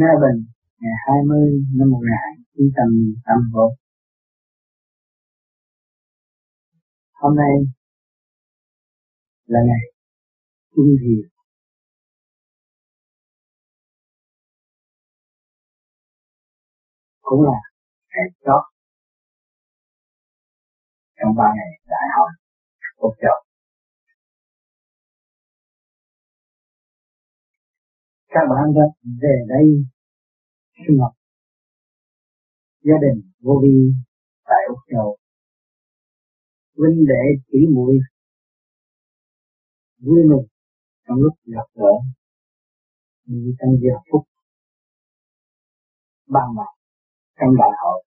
Melbourne, ngày 20 năm 1981. Hôm nay là ngày trung thiền cũng là ngày chót trong ba ngày đại hội quốc giáo. Các bạn đã về đây sinh hoạt gia đình vô vi tại Úc Châu. Vinh đệ chỉ muội vui mừng trong lúc gặp gỡ. Như trong giờ phút ban mặt trong đại hội.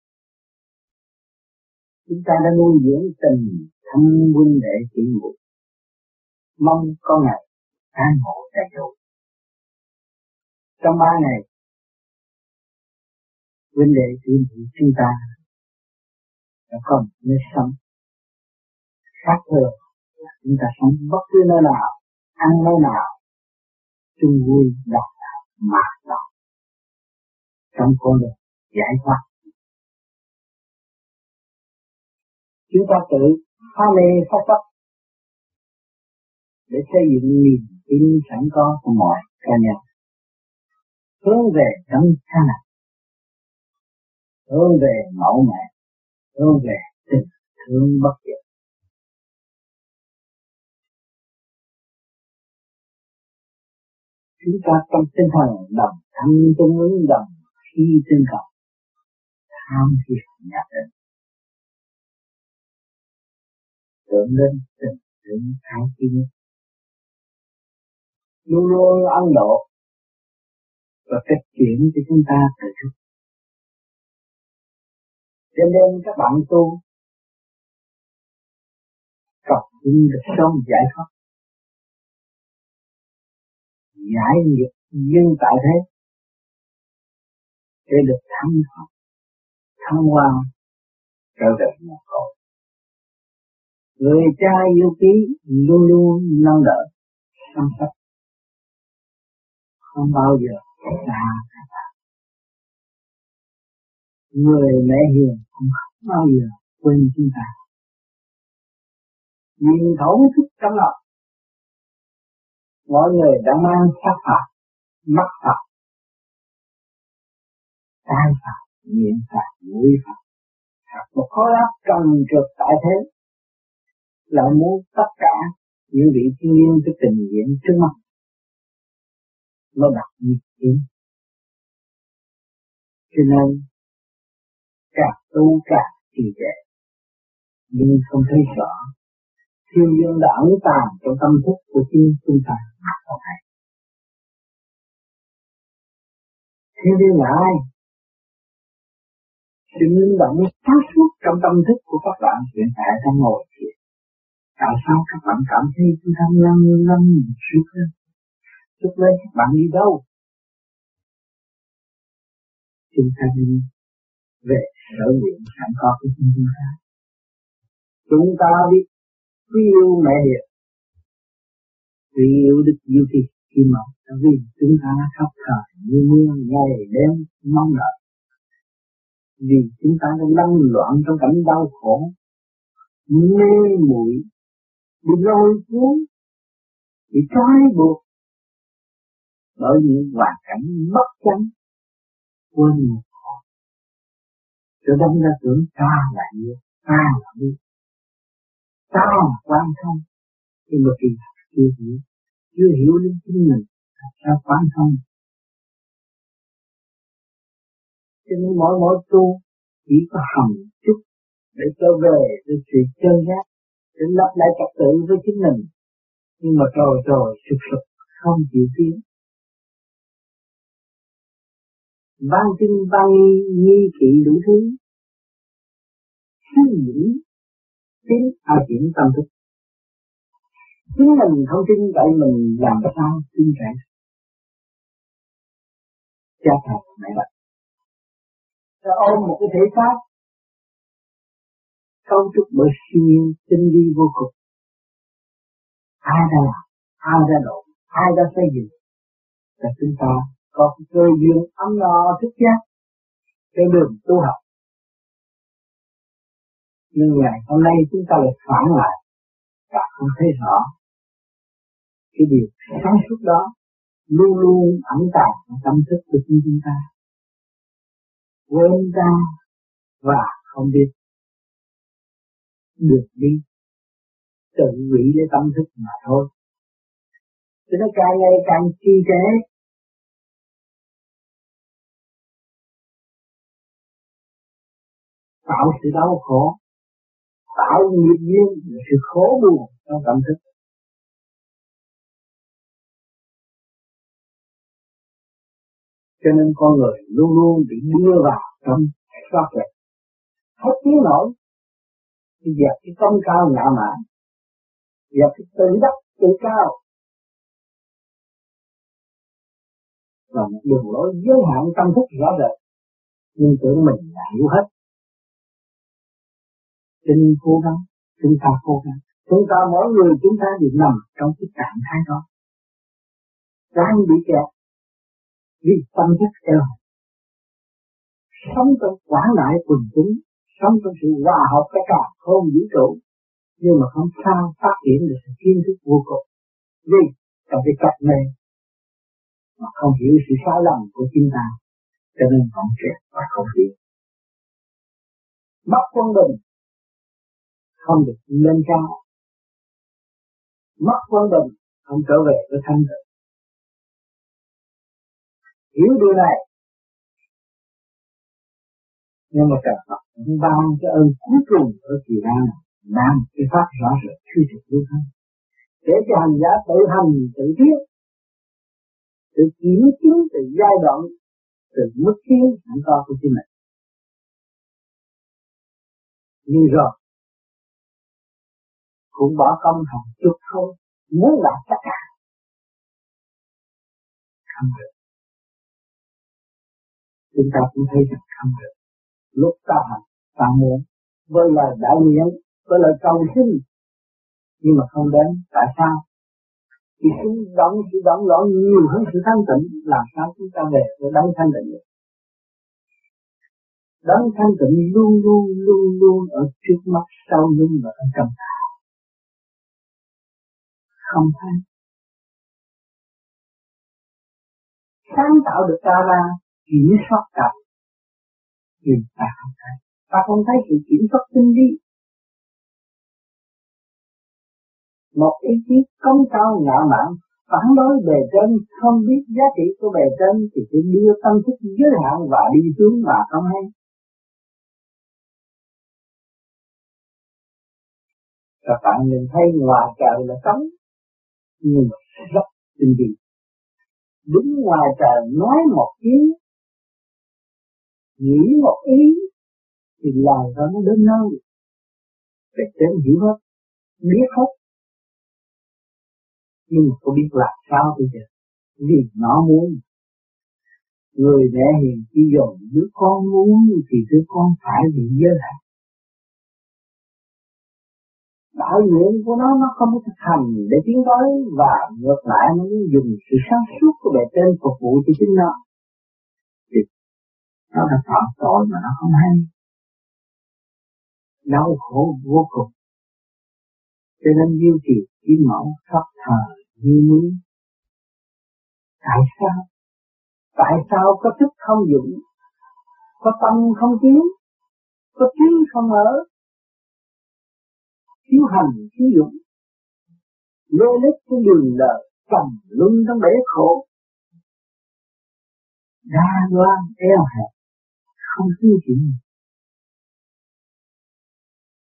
Chúng ta đã nuôi dưỡng tình thâm huynh đệ chị muội. Mong có ngày an ngộ đầy đủ. Trong ba ngày huynh đệ chị muội chúng ta đã có một nơi sống. Khác thường chúng ta sống bất cứ nơi nào, ăn nơi nào, chung vui đọc đạo mà đọc trong con đường giải thoát. Chúng ta tự phá mê phát chấp để xây dựng niềm tin sẵn có của mọi cá nhân. Hướng về trong cha lành hướng về mẫu mẹ hướng về tình thương bất diệt. Chúng ta trong tinh thần đồng thân tương ứng, đồng khi tinh cầu tham thiệt nhập định. Tưởng lên tình thương thái kiến luôn luôn ân độ và cách chuyển cho chúng ta từ trước cho nên các bạn tu cầu xin được sớm giải thoát. Giải nghiệp duyên tại thế, để được thăng thoát thăng hoa trở về một cội người cha yêu quý luôn luôn nâng đỡ chăm sóc. Không bao giờ xa các người mẹ hiền cũng không bao giờ quên chúng ta. Nhìn thấu thức trong lòng. Mọi người đã mang sắc phạt mắt phạt tai phạt miệng phạt mũi phạt phạt một khó lắm trần trượt tại thế. Là muốn tất cả những vị thiên nhiên cái tình diện trước mắt nó đặt nhịp tim cho nên càng tu càng trì trệ nhưng không thấy rõ, thiên nhiên đã ẩn tàng trong tâm thức của chính chúng ta không hay. Thiên nhiên là ai? Sự linh động sáng suốt trong tâm thức của các bạn hiện tại đang ngồi thiền. Tại sao các bạn cảm thấy chúng ta lăn lăn suốt lên suốt lên các bạn đi đâu? Chúng ta đi về sở nguyện sẵn có của chúng ta chúng ta biết quý yêu mẹ hiền quý yêu đức yêu thì khi mà vì chúng ta khóc thở như mưa, ngày, đêm, mong đợi. Vì chúng ta đang lăn loạn trong cảnh đau khổ, mê muội, bị lôi cuốn, bị trói buộc bởi những hoàn cảnh bất chánh quên một họ cho đâm ra tưởng ta là yêu ta là yêu ta là quan thông nhưng mà kỳ chưa hiểu chưa hiểu đến chính mình sao quan thông cho nên mỗi mỗi tu chỉ có hầm chút để trở về với sự chân giác, để lập lại trật tự với chính mình. Nhưng mà rồi rồi sụp sụp, không chịu tiến văn kinh văn, nghi kỵ đủ thứ. Suy diễn, tiến ai diễn tâm thức. Chính mình không tin vậy mình làm cái sao tin rẻ. Cha thật mẹ vậy ta ôm một cái thể xác. Cấu trúc bởi siêu nhiên, tinh vi vô cùng. Ai đã làm, ai đã độ ai đã xây dựng. Và chúng ta có cơ duyên ấm no thức giác trên đường tu học. Nhưng ngày hôm nay chúng ta lại phản lại và không thấy rõ cái điều sáng suốt đó luôn luôn ẩn tàng trong tâm thức của chúng ta. Quên ra và không biết được đi. Tự hủy lấy tâm thức mà thôi. Cho nó càng ngày càng chi trệ tạo sự đau khổ. Tạo nghiệp duyên là sự khổ buồn trong tâm thức. Cho nên con người luôn luôn bị đưa vào trong pháp luật hết tiếng nổi. Thì dẹp cái công cao ngạ mạn. Dẹp cái tự đắc tự cao. Và một đường lối giới hạn tâm thức rõ rệt. Nhưng tưởng mình là hiểu hết cho nên cố gắng, chúng ta cố gắng. Chúng ta, mỗi người chúng ta đều nằm trong cái trạng thái đó. Đang bị kẹt vì tâm thức eo sống trong quảng đại quần chúng, sống trong sự hòa hợp tất cả, không vũ trụ. Nhưng mà không sao phát triển được sự kiến thức vô cùng. Vì trong cái cách này, mà không hiểu sự sai lầm của chính ta, cho nên còn kẹt và không hiểu mất quân bình không được lên cao. Mất quân bình không trở về với thanh tịnh. Hiểu điều này. Nhưng mà trời Phật cũng ban cái ơn cuối cùng ở kỳ an làm cái pháp rõ rệt khi thực lưu thân để cho hành giả tự hành, tự thiết, tự kiểm chứng từ giai đoạn từ mức tiến hẳn to của chính mình. Nhưng rồi cũng bỏ công học chút thôi muốn đạt tất cả. Không được. Chúng ta cũng thấy rằng không được. Lúc ta học, ta muốn, với lời đạo niệm, với lời cầu xin. Nhưng mà không đến, tại sao? Thì sự động sự động loạn nhiều hơn sự thanh tịnh, làm sao chúng ta về với đấng thanh tịnh được? Đấng thanh tịnh luôn luôn luôn luôn ở trước mắt sau lưng và ở trong ta không thấy sáng tạo được ta ra, kiểm soát cả thì ta không thấy ta không thấy sự kiểm soát tinh vi. Một ý chí công cao ngạo mạn, phản đối bề trên, không biết giá trị của bề trên thì sẽ đưa tâm thức giới hạn và đi xuống mà không hay. Các bạn nhìn thấy ngoài trời là trống nhưng rất tinh vi. Đứng ngoài trời nói một tiếng nghĩ một ý, thì lời đó nó đến nơi. Để đến hiểu hết, biết hết. Nhưng mà có biết làm sao bây giờ? Vì nó muốn. Người mẹ hiền chi dồn đứa con muốn thì đứa con phải bị giới hạn đạo nguyện của nó nó không có thực hành để tiến tới và ngược lại nó dùng sự sáng suốt của bề trên phục vụ cho chính nó. Thì nó là phạm tội mà nó không hay. Đau khổ vô cùng. Cho nên duy trì kim mẫu pháp thờ như núi. Tại sao? Tại sao có thức không dụng có tâm không tiến có trí không ở? Thiếu hành, thiếu dụng lê lết cái đường là trầm luân trong bể khổ. Đa loan eo hẹp, không tiêu chỉnh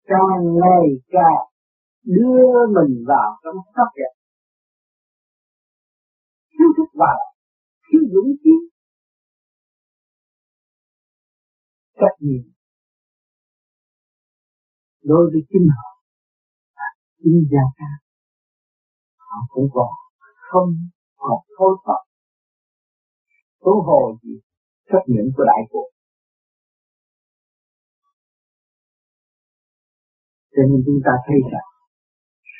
càng ngày càng đưa mình vào trong sắc đẹp. Thiếu thức vào thiếu dũng khí trách nhiệm. Đối với chính họ chính gia ca họ cũng còn không còn thôi phật tu hồi gì? Trách nhiệm của đại cuộc. Cho nên chúng ta thấy rằng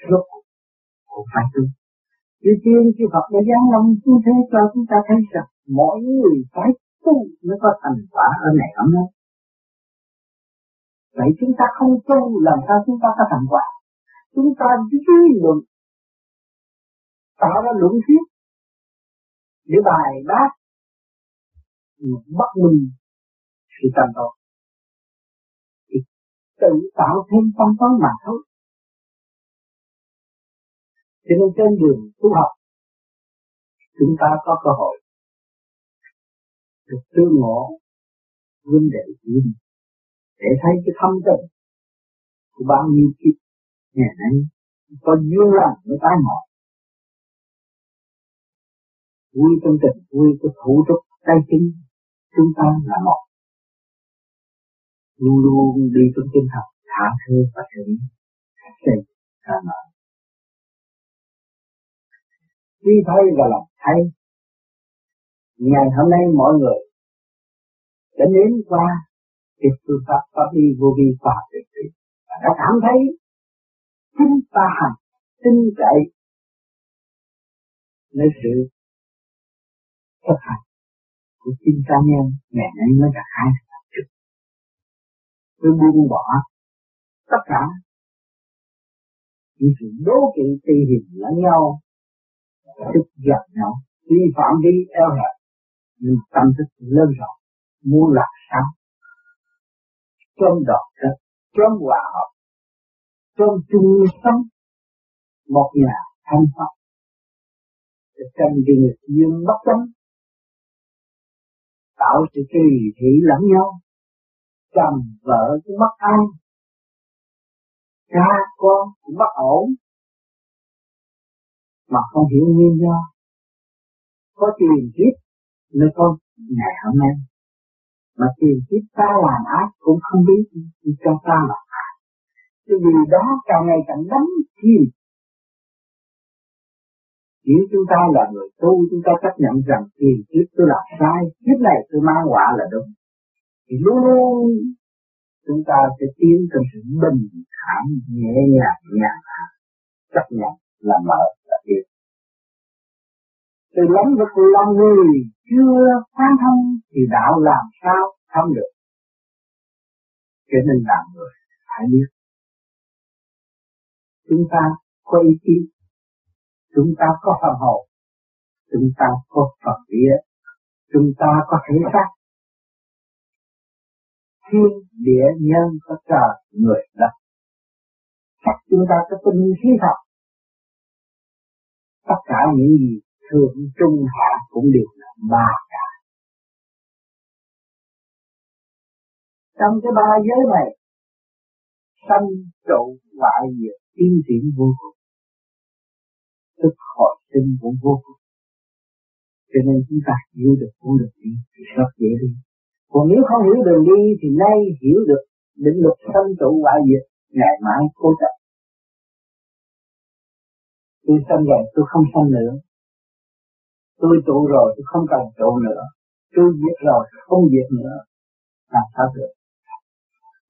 rốt cũng phải tu. Chư tiên chư Phật đã giáng lâm xuống thế cho chúng ta thấy rằng mỗi người phải tu mới có thành quả ở này ở nay. Vậy chúng ta không tu, làm sao chúng ta có thành quả? Chúng ta duy luận. Tạo ra luận thuyết. Để bài bác bất minh sự tâm tốt thì tự tạo thêm tâm toán mà thôi. Cho nên trên đường tu học, chúng ta có cơ hội được tương ngộ vinh đệ chỉ để thấy cái thâm tâm của bao nhiêu kiếp ngày nay, có duyên lành mới tái ngộ. Vui trong tình, vui của thủ trúc tay chính, chúng ta là một. Luôn luôn đi trong tinh thần thả thư và thỉnh xây ra mở khi thấy và làm thấy, ngày hôm nay mọi người đã đến qua cái phương pháp pháp đi vô vi và tuyệt tuyệt và đã cảm thấy chính ta hành, tin cậy. Lấy sự thực hành của chính cá nhân ngày nay mới là hai tôi buông bỏ tất cả những sự đố kỵ, tì hiểm lẫn nhau, tức giận nhau. Vi phạm đi eo hẹp, nhưng tâm thức lớn rộng, muốn làm sao? Trong đoàn kết trong hòa hợp trong chung sống, một nhà thanh pháp để tranh đi người duyên bất chánh tạo sự kỳ thị lẫn nhau, chồng vợ cũng mất an, cha con cũng bất ổn, mà không hiểu nguyên do, có tiền kiếp nơi con ngày hôm nay. Mà tiền kiếp ta làm ác cũng không biết cho ta là cái điều đó càng ngày càng đắm chìm. Chỉ chúng ta là người tu, chúng ta chấp nhận rằng tiền kiếp tôi làm sai, kiếp này tôi mang quả là đúng. Thì luôn luôn chúng ta sẽ tiến trong sự bình thản, nhẹ nhàng, nhàn hạ, chấp nhận làm mở là tiếp từ lắm vực lòng người chưa quan thông thì đạo làm sao thông được. Cho nên làm người phải biết chúng ta có ý chí chúng ta có phần hồn chúng ta có phần vía chúng ta có thể xác. Thiên địa nhân có trời, người đất. Chắc chúng ta có tinh khí thật. Tất cả những gì thượng trung hạ cũng đều là ba cả. Trong cái ba giới này, sanh trụ ngoại diệt tiến triển vô cùng. Tức hồi sinh cũng vô cùng. Cho nên chúng ta hiểu được con đường đi thì rất dễ đi. Còn nếu không hiểu đường đi thì nay hiểu được định luật sanh trụ quả diệt, ngày mai cố chấp tôi sanh rồi tôi không sanh nữa. Tôi trụ rồi, tôi không cần trụ nữa. Tôi diệt rồi không diệt nữa. Làm sao được?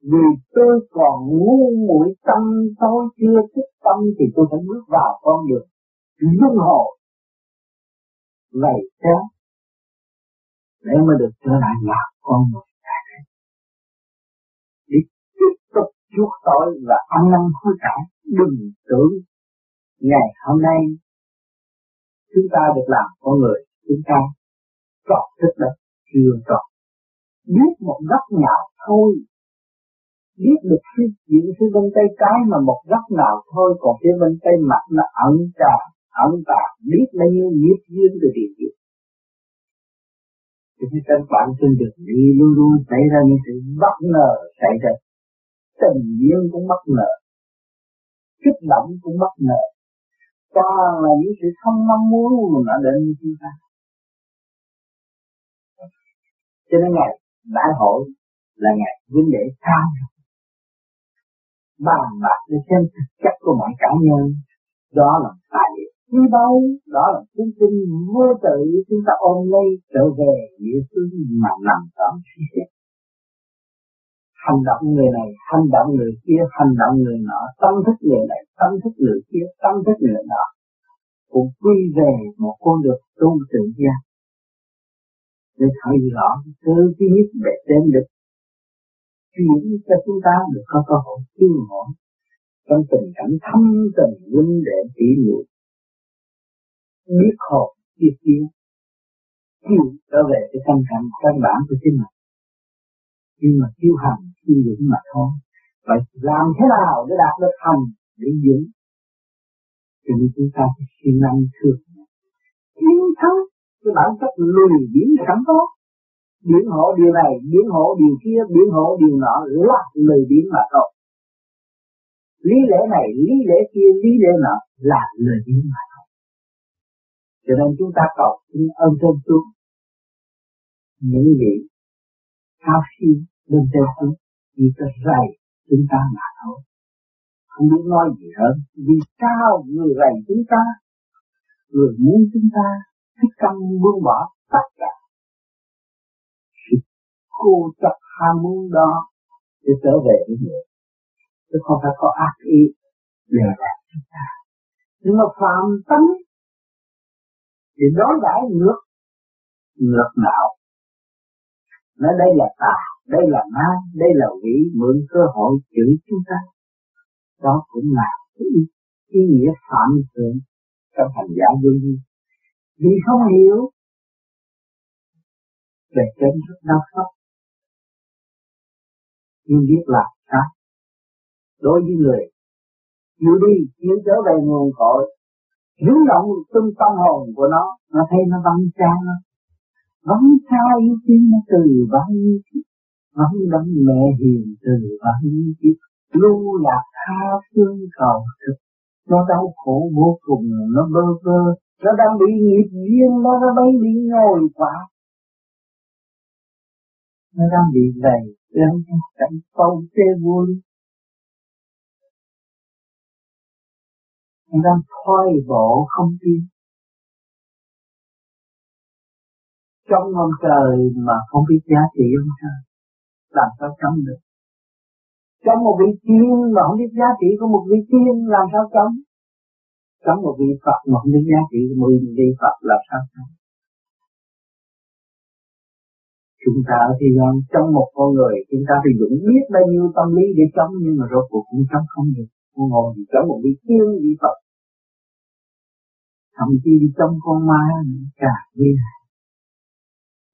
Vì tôi còn ngu muội tâm, tôi chưa thức tâm thì tôi phải bước vào con đường luân hồi. Vậy chứ để mà được trở lại nhà con người. Đi tiếp tục chuốc tội và ăn năn hối cải, đừng tưởng ngày hôm nay chúng ta được làm con người, chúng ta trọn thức đất chưa trọn biết một góc nhỏ thôi biết được cái chuyện phía bên tay trái mà một góc nào thôi, còn phía bên tay mặt nó ẩn trà ẩn tà, biết bao nhiêu nghiệp duyên từ tiền kiếp thì các bạn trên được, đi luôn luôn xảy ra những sự bất ngờ xảy ra. Tình duyên cũng bất ngờ, kích động cũng bất ngờ. Toàn là những sự không mong muốn mà nó đến với chúng ta. Cho nên ngày đại hội là ngày vấn đề cao bàn bạc để xem thực chất của mọi cá nhân. Đó là tài liệu quý báu, đó là chương trình vô tự chúng ta ôm lấy trở về địa phương mà nằm đó suy xét. Hành động người này, hành động người kia, hành động người nọ, tâm thức người này, tâm thức người kia, tâm thức người nọ. Cũng quy về một con đường tu tự giác để thấy rõ thứ nhất để xem được chuyển cho chúng ta được có cơ hội cứu hộ trong tình cảnh thâm tình huynh đệ tỷ muội, biết hồn biết tiếng chịu trở về cái căn cảnh, căn bản của chính mình. Nhưng mà tiêu hành tiêu dũng mà thôi. Vậy làm thế nào để đạt được hành để dũng cho nên chúng ta phải siêng năng thương. Chiến thắng cái bản chất lùi biến sẵn có biến hộ điều này, biến hộ điều kia, biến hộ điều nọ là lời biến mà thôi. Lý lẽ này, lý lẽ kia, lý lẽ nọ là lời biến mà thôi. Cho nên chúng ta cầu xin ơn trên xuống. Những vị cao siêu lên trên xuống, chỉ có rầy chúng ta mà thôi. Không biết nói gì hơn, vì sao người rầy chúng ta, người muốn chúng ta thích tâm buông bỏ tất cả cô chấp ham muốn đó để trở về với người chứ không phải có ác ý lừa gạt chúng ta. Nhưng mà phạm tâm thì đối đãi ngược ngược đạo. Nói đây là tà đây là ma đây là quỷ mượn cơ hội chửi chúng ta. Đó cũng là cái ý, ý nghĩa phạm thượng trong hành giả vô vi. Vì không hiểu về chân rất đau khóc nhưng biết là sao? Đối với người chịu đi, chịu trở về nguồn cội rung động trong tâm hồn của nó nó thấy nó vắng cha nó vắng cha yêu thương nó từ bao nhiêu kiếp vắng đấng mẹ hiền từ bao nhiêu kiếp lưu lạc tha phương cầu thực, nó đau khổ vô cùng, nó bơ vơ, nó đang bị nghiệp duyên, nó nó đang bị ngồi quả nó đang bị đầy đang cảnh sâu tê vui. Nó đang thoai bộ không tin. Trong ông trời mà không biết giá trị ông trời làm sao chống được? Trong một vị tiên mà không biết giá trị của một vị tiên làm sao chống trong một vị Phật mà không biết giá trị của một vị Phật, làm sao chống chúng ta ở thế gian, trong một con người, chúng ta thì dũng biết bao nhiêu tâm lý để chống nhưng mà rốt cuộc cũng chống không được. Ngồi thì chống một vị tiên vị Phật. Thậm chí đi trong con ma, cả nguy hại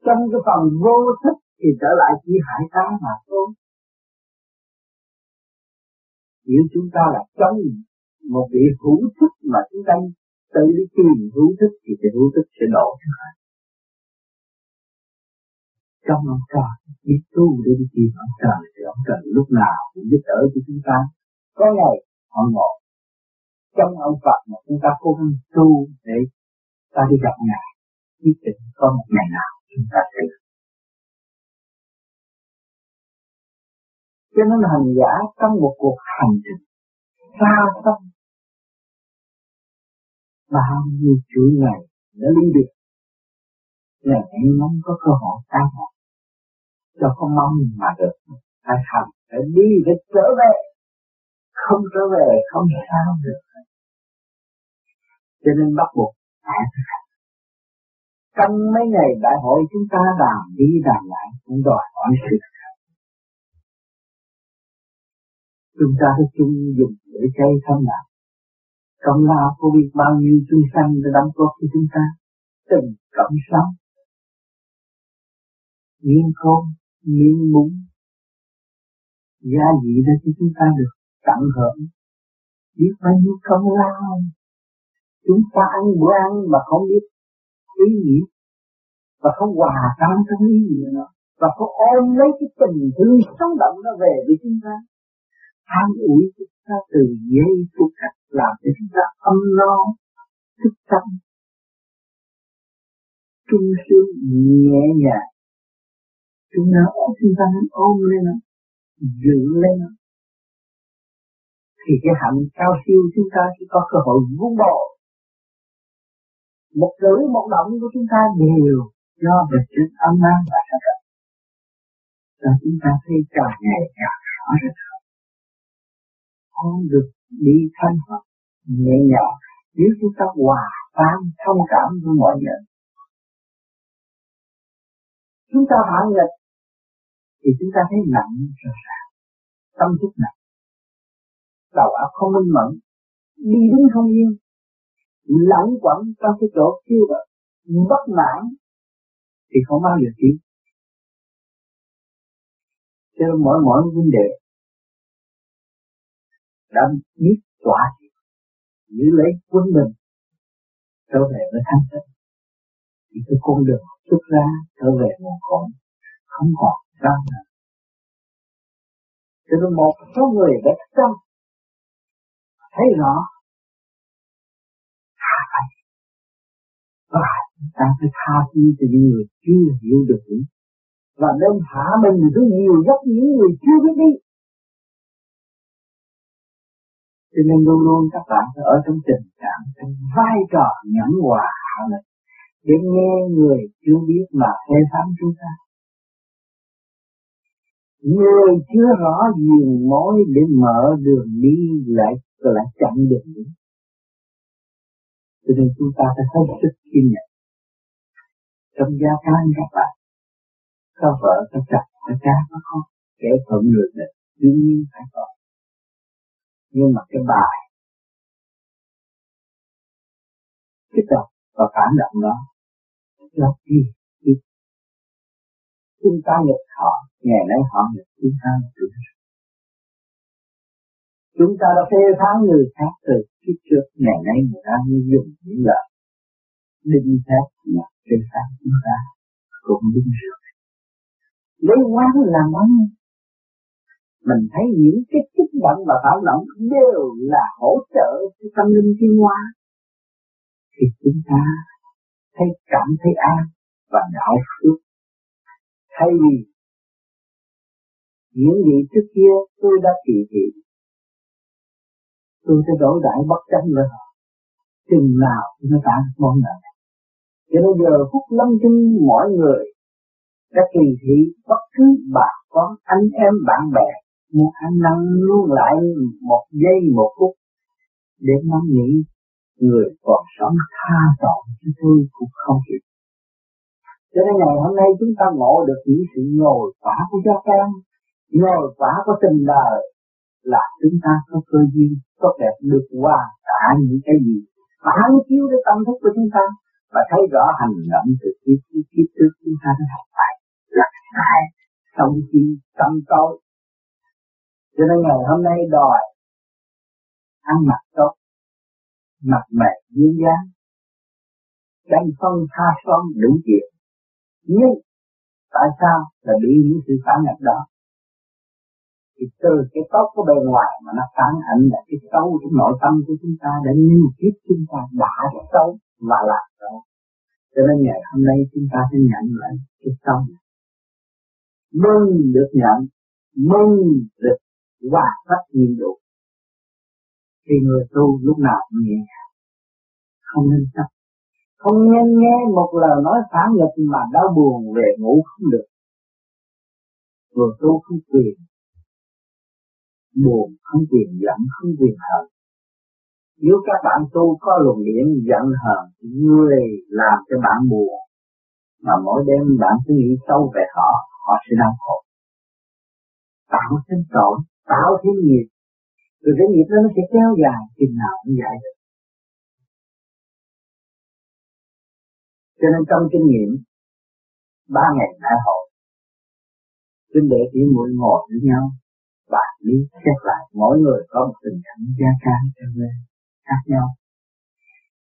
trong cái phần vô thức thì trở lại chỉ hại ta mà thôi. Nếu chúng ta là trong một vị hữu thức mà chúng ta tự đi tìm hữu thức, thì cái hữu thức sẽ đổ chứ hết trong ông trời biết tu để đi tìm ông trời, thì ông trời lúc nào cũng giúp đỡ cho chúng ta. Có ngày, họ ngộ trong ông Phật mà chúng ta cố gắng tu để ta đi gặp Ngài, nhất định có một ngày nào chúng ta sẽ cho nên hành giả trong một cuộc hành trình xa xăm, bao nhiêu chuỗi ngày đã đi được ngày ấy mong có cơ hội tan học cho con mong mà được. Phải hành phải đi để trở về. Không trở về, không sao được. Cho nên bắt buộc phải thực hành. Trong mấy ngày đại hội chúng ta đàm đi đàm lại, cũng đòi hỏi sự chúng ta phải chung dùng để cây thâm nặng công lao của biết bao nhiêu chúng sanh đã đóng góp cho chúng ta, từng cộng sống. Nhưng khôn miếng muốn gia vị để cho chúng ta được tận hưởng. Biết bao nhiêu công lao. Chúng ta ăn bữa ăn mà không biết ý nghĩa. Và không hòa tan trong ý nghĩa nó và không ôm lấy cái tình thương sống động nó về với chúng ta. An ủi chúng ta từ giây phút cách làm cho chúng ta âm no, thức tâm. Trung sướng nhẹ nhàng chúng ta ôm chúng ta nên ôm lên nó dựng lên nó. Thì cái hạnh cao siêu chúng ta chỉ có cơ hội vun bồi. Một cử một động của chúng ta đều do về sự âm an và sắc thật và chúng ta thấy càng ngày càng rõ rệt hơn. Con được đi thanh thoát nhẹ nhàng. Nếu chúng ta hòa tan thông cảm với mọi người, chúng ta hạ nghịch thì chúng ta thấy nặng rõ ràng tâm thức nặng đầu óc không minh mẫn đi đứng không yên lẫn quẩn trong cái chỗ kêu gọi, bất mãn thì không bao giờ tiến. Cho nên mỗi mỗi vấn đề đã biết tỏa giữ lấy quân mình trở về với thanh tịnh. Thì cái con đường xuất ra trở về nguồn cội không còn sao nữa cho nên một số người đã tâm thấy rõ. Tha phải và chúng ta phải tha thứ cho những người chưa hiểu được ý và nên thả mình rất nhiều rất những người chưa biết đi. Cho nên luôn luôn các bạn phải ở trong tình trạng trong vai trò nhẫn hòa hạ mình để nghe người chưa biết mà phê phán chúng ta người chưa rõ duyên mối để mở đường đi lại lại chặn đường đi. Cho nên chúng ta phải hết sức kiên nhẫn. Trong gia can các bạn có vợ, có chồng, có cha, có con, kẻ thuận người này đương nhiên phải có. Nhưng mà cái bài kích động và cảm động đó là gì? Chúng ta nhập họ ngày nay họ nhập chúng ta đúng chúng ta đã phê phán người khác từ kiếp trước ngày nay người ta mới dùng những lời đinh thép mà phê phán chúng ta cũng đúng rồi lấy quán làm ăn mình thấy những cái kích động và tạo động đều là hỗ trợ cho tâm linh thiên hoa. Thì chúng ta thấy cảm thấy an và đạo phước thay vì những gì trước kia tôi đã kỳ thị tôi sẽ đổi đại bất chấp lên họ chừng nào nó trả món nợ cho nên giờ phút lâm chung mọi người đã kỳ thị bất cứ bà con, anh em, bạn bè, muốn anh năng luôn lại một giây, một phút để nắm nghĩ người còn sống tha tội cho tôi cũng không kịp cho nên ngày hôm nay chúng ta ngộ được những sự nhồi quả của gia can nhồi quả của tình đời, là chúng ta có cơ duyên, tốt đẹp được qua cả những cái gì phản chiếu cái tâm thức của chúng ta, và thấy rõ hành động từ kiếp kiếp kiếp trước chúng ta đã học bài, là sai, song chi, tâm tối. Cho nên ngày hôm nay đòi ăn mặc tốt mặt mày duyên dáng tranh phân tha son đủ chuyện nhưng tại sao là bị những sự phản nghịch đó? Thì từ cái tốt của bề ngoài mà nó phản ảnh là cái xấu trong nội tâm của chúng ta đã nhiều kiếp chúng ta đã xấu và làm xấu. Cho nên ngày hôm nay chúng ta sẽ nhận lại cái xấu mừng được nhận, mừng được hòa tất nhiệm vụ. Thì người tu lúc nào cũng nhẹ không nên chấp không nghe nghe một lời nói phản nghịch mà đau buồn về ngủ không được. Vừa tu không quyền buồn không quyền giận không quyền hận nếu các bạn tu có luồng điện giận hờn, thì người làm cho bạn buồn. Mà mỗi đêm bạn cứ nghĩ sâu về họ họ sẽ đau khổ. Tạo thêm tội, tạo thêm nghiệp. Rồi cái nghiệp đó nó sẽ kéo dài, chừng nào cũng giải cho nên trong kinh nghiệm, ba ngày đại hội kinh đệ chỉ mỗi ngồi với nhau và lý xét lại, mỗi người có một tình cảnh gia can cho nên khác nhau.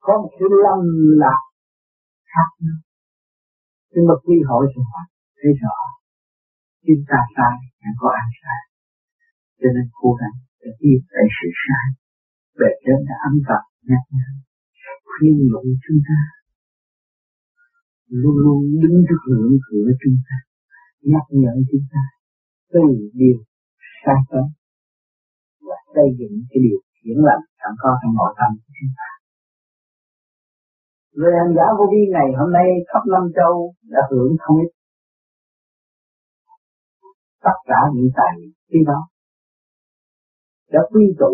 Có một sự lầm lạc khác nhau. Nhưng mà quy hội sự hoạt thấy rõ chúng ta sai, chẳng có ai sai. Cho nên cố gắng để biết tại sự sai bề trên đã âm tập nhắc nhở, khuyên nhủ chúng ta luôn luôn đứng trước ngưỡng cửa chúng ta nhắc nhở chúng ta, từ điều sai tới và xây dựng cái điều hiển lành sẵn có trong nội tâm của chúng ta. Về hành giả vô vi ngày hôm nay khắp năm châu đã hưởng không ít tất cả những tài khi đó đã quy tụ,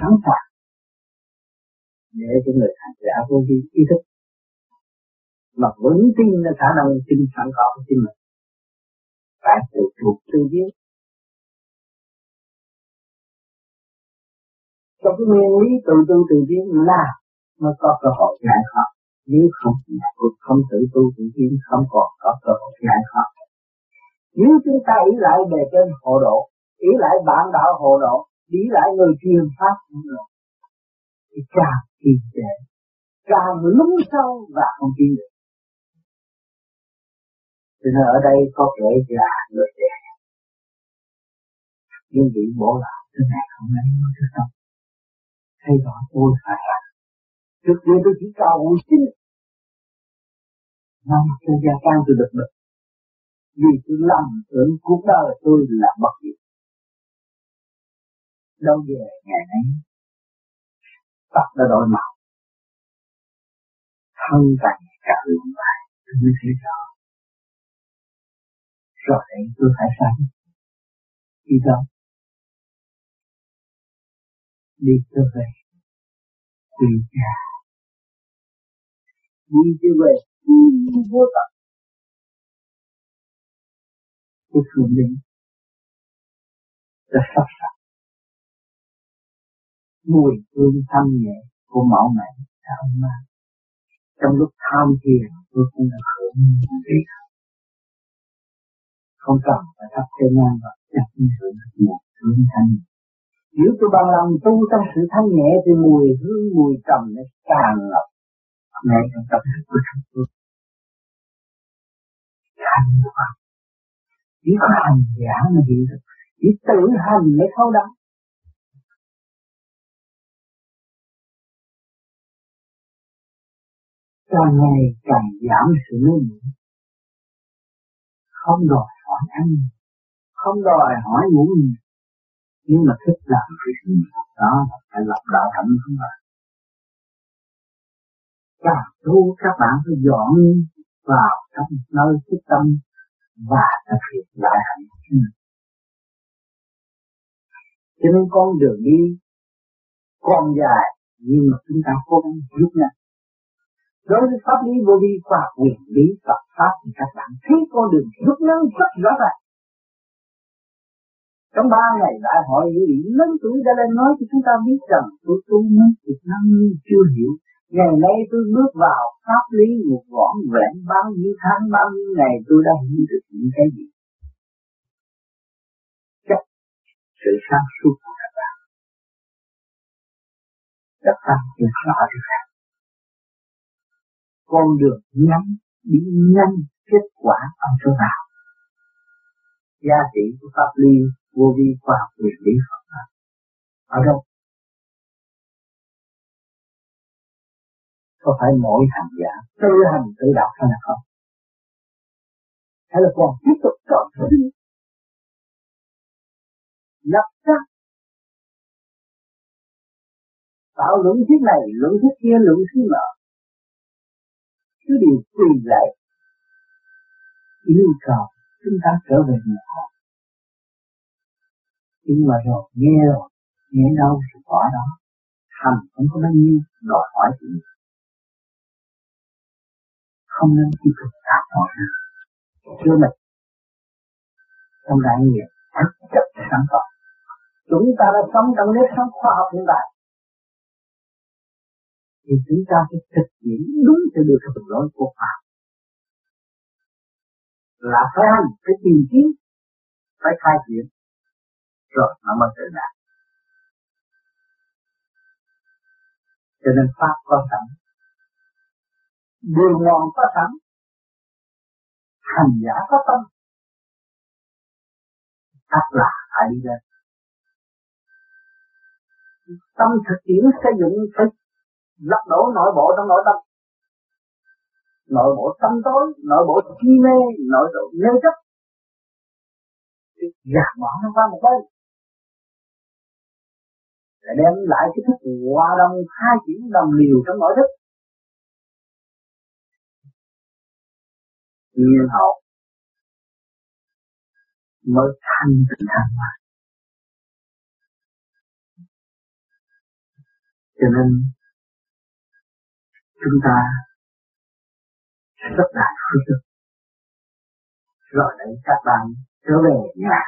sẵn sàng để cho người hành giả vô vi ý thức mà vững tin là khả năng tin sẵn có của chính mình. Phải tự thuộc tự biết trong cái nguyên lý tự tu tự tiến là mới có cơ hội giải thoát nếu không không tự tu tự tiến không còn có cơ hội giải thoát nếu chúng ta ý lại về trên hộ độ, ý lại bạn đạo hộ độ, ý lại người truyền pháp hộ độ thì càng trì trệ càng lún sâu và không tiến được cho nên ở đây có kẻ già người trẻ. Nhưng bị bỏ lại thế này không lấy, nó thứ tâm thay rõ tôi phải làm trước kia tôi chỉ cầu xin năm cho gia can tôi được được vì tôi lầm tưởng cuộc đời tôi là bất diệt. Đâu về ngày nay? Tập đã đổi màu thân càng càng lụng lại, tôi mới thấy rõ rồi đây tôi phải sống đi đâu đi trở về tùy cha đi trở về vô tận cái phương đi đã sắp sẵn mùi hương thanh nhẹ của mẫu mẹ đã mang trong lúc tham thiền, tôi cũng đã hưởng đi không cần phải thắp cây nhang và chặt hưởng một hương thanh nếu tôi bằng lòng tu trong sự thanh nhẹ thì mùi hương, mùi trầm nó tràn ngập. Ngay trong tâm thức của chúng tôi. Hành pháp chỉ có hành giả mà hiểu được. Chỉ tự hành mới thấu đáo. Càng ngày càng giảm sự mê muội. Không đòi hỏi ăn. Không đòi hỏi ngủ nghỉ nhưng mà thích làm cái gì đó là phải lập đạo hạnh không phải càng tu các bạn phải dọn vào trong nơi thích tâm và thực hiện lại hạnh cho nên con đường đi còn dài, nhưng mà chúng ta cố gắng rút ngắn đối với pháp lý vô vi khoa học quyền lý Phật pháp thì các bạn thấy con đường rút ngắn rất rõ ràng trong ba ngày đại hội những vị lớn tuổi đã lên nói cho chúng ta biết rằng tôi tu mấy chục năm nhưng chưa hiểu. Ngày nay tôi bước vào pháp lý một võn vẹn bao nhiêu tháng, bao nhiêu ngày tôi đã hiểu được những cái gì. Chắc sự sáng suốt của các bạn đã tăng được rõ ràng. Con đường ngắn đi nhanh kết quả ở chỗ nào? Giá trị của pháp lý vô vi khoa học quyền lý Phật pháp ở đâu? Có phải mỗi hành giả tự hành tự đạo hay là không? Hay là còn tiếp tục chọn sinh lập ra. Tạo luận thuyết này, luận thuyết kia, luận thuyết nọ cứ điều tùy lại. Yêu cầu chúng ta trở về nhà hồn nhưng mà rồi, nghe rồi, nghe đâu thì bỏ đó. Hành không có bao nhiêu đòi hỏi gì. Không nên chỉ tục tạo mọi người chưa mình, trong đại nghiệp thực chất sáng tỏ. Chúng ta đã sống trong nếp sống khoa học hiện đại thì chúng ta phải thực hiện đúng theo được đường lối của Phật là phải hành, phải tìm kiếm, phải khai triển. Rồi, nó mới tự đạt cho nên pháp có sẵn. Đường mòn có sẵn. Hành giả có tâm. Tất là phải đi lên. Tâm thực tiễn xây dựng, phải lật đổ nội bộ trong nội tâm. Nội bộ tâm tối, nội bộ chi mê, nội bộ mê chấp. Gạt bỏ nó qua một bên. Để đem lại cái thức hòa đồng hai chuyển đồng liều trong nội thức. Nhiên hậu mới thanh tịnh thanh mà. Cho nên chúng ta rất đại phước đức rồi đấy, các bạn trở về nhà,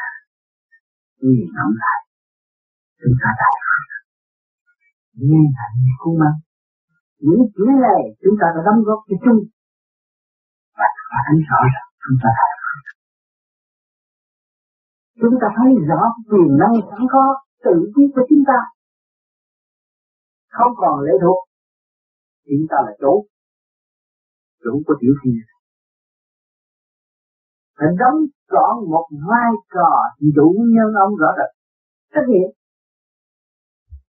nhìn ngắm lại chúng ta đã nghe lại cung mang những chữ này chúng ta đã đóng góp cho chung và thấy rõ rằng chúng ta đã chúng ta thấy rõ quyền năng sẵn có tự nhiên của chúng ta. Không còn lệ thuộc chúng ta là chủ chủ của tiểu thiên phải đóng trọn một vai trò chủ nhân ông rõ rệt. Trách nhiệm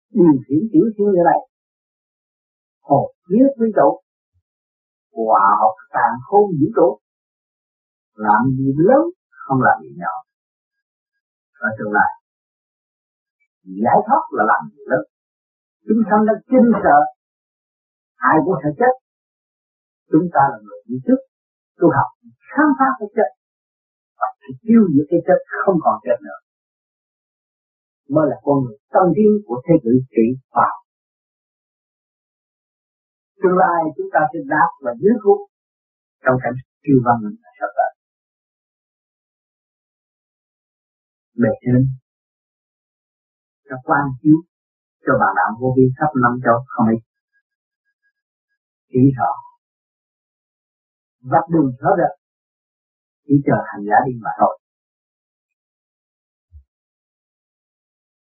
điều khiển tiểu thiên như này hồ huyết với trụ hòa học tàn khôn vũ trụ làm gì lớn, không làm gì nhỏ. Ở tương lai giải thoát là làm gì lớn. Chúng sanh đã kinh sợ ai cũng sẽ chết. Chúng ta là người đi trước. Tu học khám phá cái chết. Và tiêu diệt cái chết không còn chết nữa. Mới là con người tân tiến của thế kỷ trị khoa tương lai chúng ta sẽ đáp và dưới khúc. Trong cảnh siêu văn minh là sắp tới bề trên cho quan chiếu cho bạn đạo vô vi khắp năm châu không ít chỉ rõ vạch đường rõ rệt chỉ chờ hành giả đi mà thôi.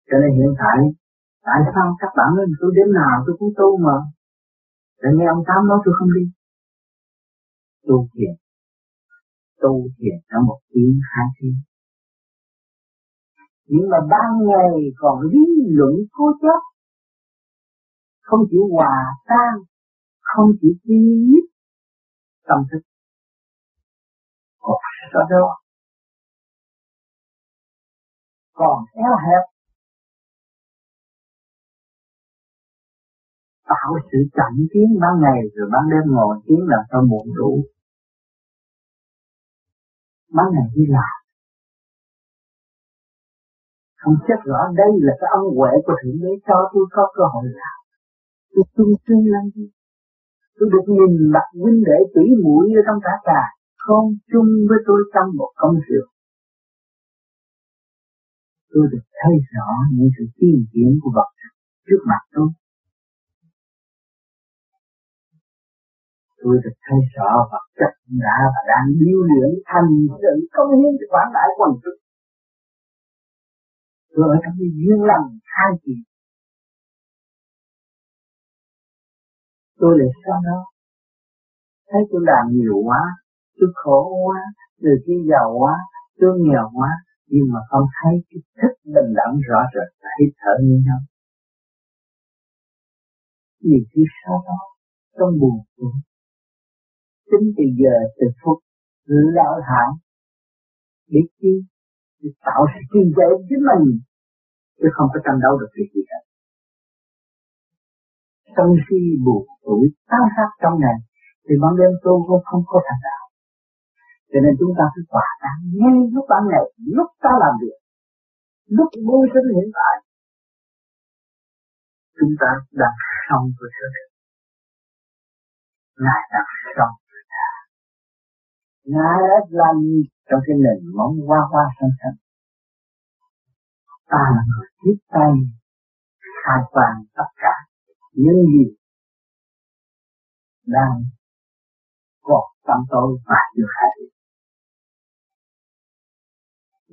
Cho nên hiện tại tại sao các bạn nói tôi đến nào tôi cũng tu mà? Để nghe ông tám nói tôi không đi. Tu thiền. Tu thiền cả một tiếng, hai tiếng. Nhưng mà ban ngày còn lý luận cố chấp. Không chịu hòa tan không chịu chi tâm thức. Còn sau đó còn eo hẹp. Tạo sự chậm tiến ban ngày rồi ban đêm ngồi tiếng là cho muộn đủ. Ban ngày đi làm. Không chắc rõ đây là cái ân huệ của thượng đế cho tôi có cơ hội làm. Tôi tung sinh làm gì tôi được nhìn mặt huynh đệ tỷ mũi ở trong cả trà, không chung với tôi trong một công việc tôi được thấy rõ những sự tiên tiến của vật trước mặt tôi. Tôi được thấy rõ vật chất đã và đang điêu luyện thành sự công hiến cho quảng đại quần chúng. Tôi ở trong cái duyên lành hai chị tôi lại sao đó thấy tôi làm nhiều quá, tôi khổ quá người kia giàu quá, tôi nghèo quá, nhưng mà không thấy cái thức bình đẳng rõ rệt là hít thở như nhau nhiều khi sau đó, trong buồn tuổi tính từ giờ từ phút lão hại để chi, để tạo sự kiên chế chính mình, chứ không có tranh đấu được việc gì hết sân si buồn tuổi tan sát trong ngày thì ban đêm tu cũng không có thành đạo. Cho nên chúng ta phải hòa tan ngay lúc ban ngày, lúc ta làm việc, lúc mưu sinh hiện tại. Chúng ta đang sống với sự ngài đang sống với ta ngài đã làm trong cái nền móng hoa hoa xanh xanh. Ta là người tiếp tay, khai quang tất cả những gì đang còn tâm tôi và được khai được.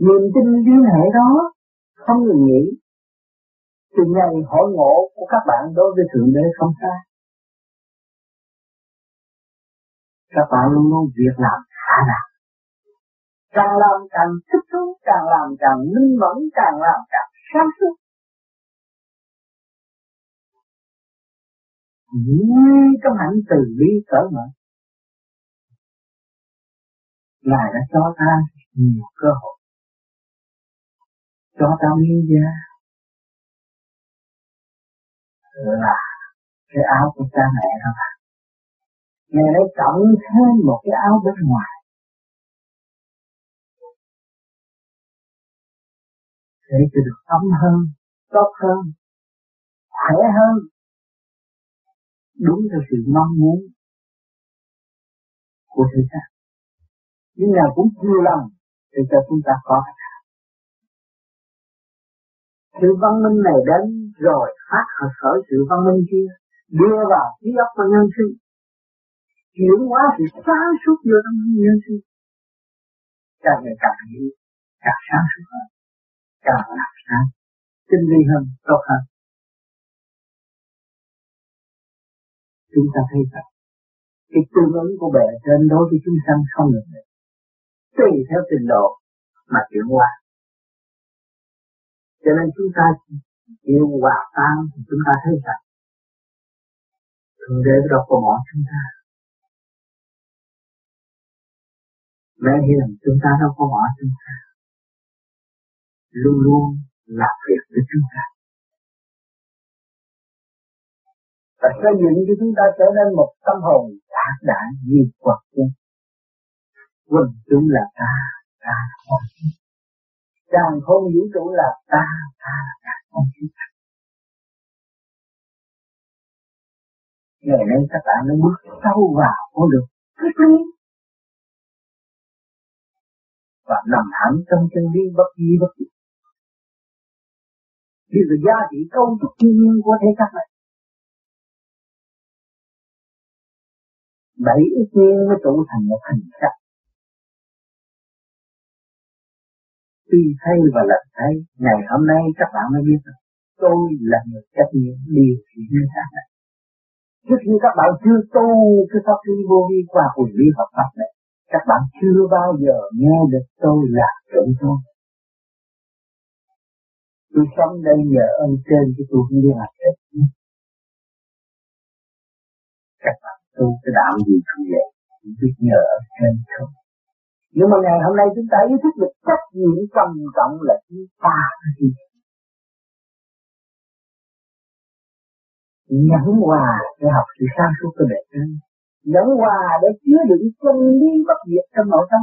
Niềm tin liên hệ đó không ngừng nghỉ từ ngày hội ngộ của các bạn đối với Thượng Đế không xa. Các bạn luôn luôn việc làm khả năng càng làm càng thích thú, càng làm càng minh mẫn, càng làm càng sáng suốt nguyên trong hạnh từ bi cỡ mở. Ngài đã cho ta nhiều cơ hội. Cho ta nguyên gia là cái áo của cha mẹ đó. Mà Ngài đã cộng thêm một cái áo bên ngoài. Để cho được ấm hơn, tốt hơn, khỏe hơn, đúng theo sự mong muốn của thế gian nhưng nào cũng chưa làm để cho chúng ta có sự văn minh này đến rồi, phát khởi sự văn minh kia, đưa vào trí óc của nhân sinh. Chuyển hóa sự sáng suốt vô trong nhân sinh. Càng ngày càng hiểu, càng sáng suốt hơn, càng làm sáng, tinh vi hơn, tốt hơn. Chúng ta thấy rằng, cái tương ứng của bề trên đối với chúng sanh không được tùy theo trình độ mà chuyển qua cho nên chúng ta yêu hòa tan thì chúng ta thấy rằng, thượng đế đâu có bỏ chúng ta. Mẹ hiền, chúng ta đâu có bỏ chúng ta. Luôn luôn làm việc với chúng ta. Và xây dựng cho chúng ta trở nên một tâm hồn đạt đại như quật quân quân chúng là ta ta là con càng không vũ trụ là ta ta là cả con chúng. Ngày nay các bạn nó bước sâu vào con được thích lý và nằm hẳn trong chân lý bất di bất diệt. Vì là giá trị câu trúc thiên nhiên của thế cách này bảy ức nhiên mới tụ thành một hình sắc tuy thay và lần thay ngày hôm nay các bạn mới biết rằng tôi là người trách nhiệm điều khiển nhân khác này. Trước khi các bạn chưa tu cái pháp lý vô vi qua quyền lý hợp pháp này, các bạn chưa bao giờ nghe được tôi là chủ tôi tôi sống đây nhờ ơn trên cái tôi không đi làm hết. Các bạn tu cái đạo gì cũng vậy biết nhờ ở trên thôi nhưng mà ngày hôm nay chúng ta ý thức được trách nhiệm trầm trọng là chúng ta gì? Nhẫn hòa để học sự sáng suốt của bề trên nhẫn hòa để chứa đựng chân lý bất diệt trong nội tâm.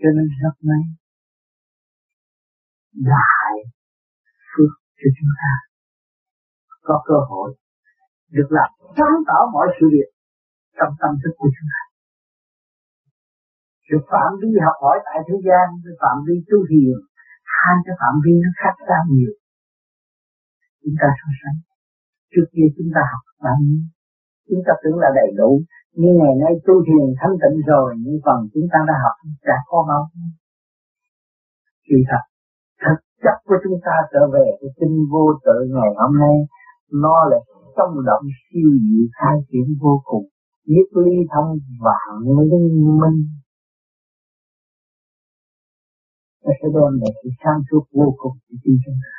Cho nên rất may đại cho chúng ta có cơ hội được làm sáng tỏ mọi sự việc trong tâm thức của chúng ta. Sự phạm vi học hỏi tại thế gian với phạm vi tu thiền hai cái phạm vi nó khác ra nhiều. Chúng ta so sánh. Trước kia chúng ta học bao nhiêu? Chúng ta tưởng là đầy đủ. Nhưng ngày nay tu thiền thanh tịnh rồi nhưng phần chúng ta đã học chả có bao nhiêu? Kỳ thật, chất của chúng ta trở về cái tinh vô tự ngày hôm nay. Nó là trong động siêu diệu khai triển vô cùng. Nhất ly thông vạn linh minh. Nó sẽ đem lại sự sáng suốt vô cùng cho chúng ta.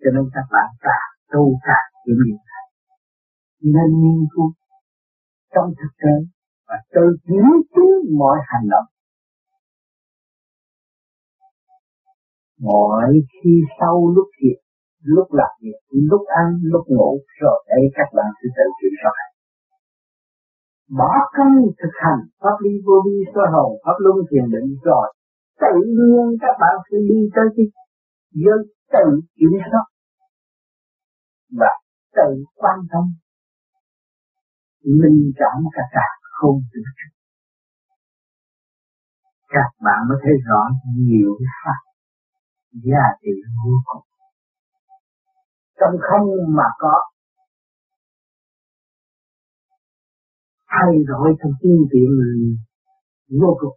Cho nên các bạn càng tu càng hiểu điều này. Nên nghiên cứu trong thực tế và tự chiếu chứng mọi hành động. Mọi khi sau lúc việc, lúc làm việc, lúc ăn, lúc ngủ, rồi đây các bạn sẽ tự kiểm soát. Bỏ cân thực hành pháp lý vô vi soi hồn, pháp luân thiền định rồi, tự nhiên các bạn sẽ đi tới cái giới tự kiểm soát và tự quan tâm minh cảm cả cả không tự chủ. Các bạn mới thấy rõ nhiều pháp giá trị vô cùng trong không mà có, thay đổi trong tiên tiện vô cùng.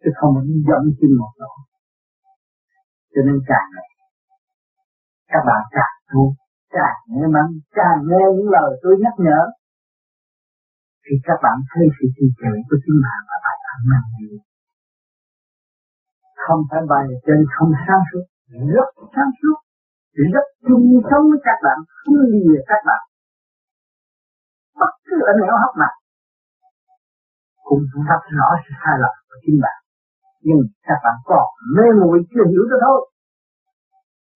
Chứ không phải dẫn trên một chỗ. Cho nên càng ngày, các bạn càng tu càng nghe mắn càng nghe những lời tôi nhắc nhở, thì các bạn thấy sự trì trệ của chính bạn và bài ăn năn nhiều không phải bài trên không sáng suốt, rất sáng suốt. Rất chung sống với các bạn, không lìa các bạn. Bất cứ ở nẻo hấp nào. Cũng rất rõ sự sai lầm của chính bạn. Nhưng các bạn còn mê muội chưa hiểu được thôi.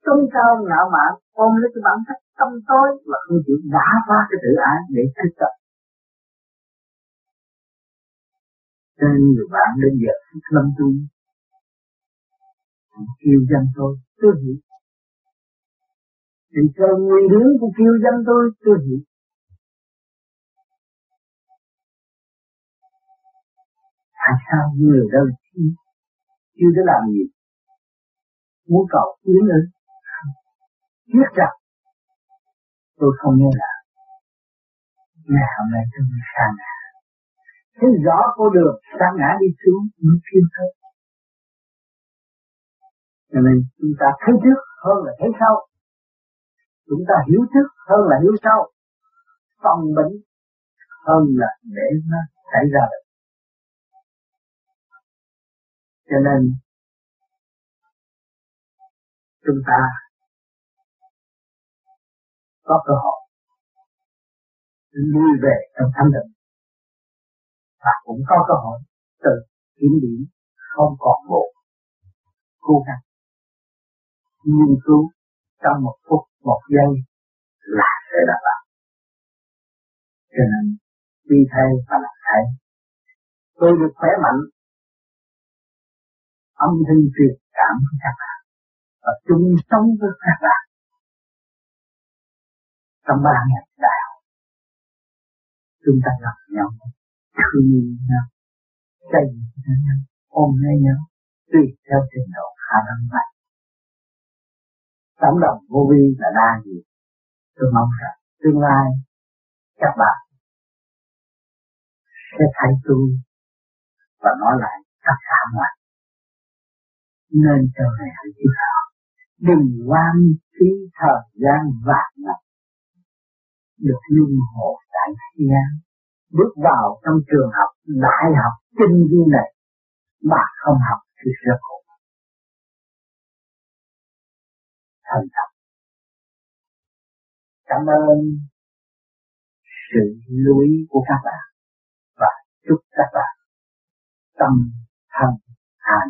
Tôn cao ngạo mạn, ôm lấy cái bản chất tâm tối và không chịu đá qua cái tự ái để thức tập. Cho nên nhiều bạn đến giờ thức lâm tu kêu danh tôi tôi hiểu. Thì cho nguyên hướng của kêu danh tôi tôi hiểu. Tại sao người đâu chi chưa để làm gì? Muốn cầu tiến ư biết rằng, tôi không nghe là ngày hôm nay tôi mới sang ngã. Thấy rõ cô đường sang ngã đi xuống, mới kêu thôi cho nên chúng ta thấy trước hơn là thấy sau. Chúng ta hiểu trước hơn là hiểu sau. Phòng bệnh hơn là để nó xảy ra được. Cho nên chúng ta có cơ hội lui về trong thanh định và cũng có cơ hội từ kiểm điểm không còn bộ, cố gắng nghiên cứu trong một phút, một giây là sẽ đạt được cho nên, đi thay và làm thay tôi được khỏe mạnh. Âm thanh truyền cảm với các bạn. Và chung sống với các bạn. Trong ba ngày đạo chúng ta gặp nhau, thương nhau, xây dựng nhau, ôm lấy nhau tùy theo trình độ khả năng mạnh tấm lòng vô vi là đa gì? Tôi mong rằng tương lai các bạn sẽ thấy tôi và nói lại tất cả mọi nên cho này hãy chịu họ đừng quan phí thời gian vạn năm được luân hồi tại thế gian. Bước vào trong trường học, đại học, kinh vi này mà không học thì sẽ khổ. Thành thật. Cảm ơn sự lưu ý của các bạn và chúc các bạn tâm thân an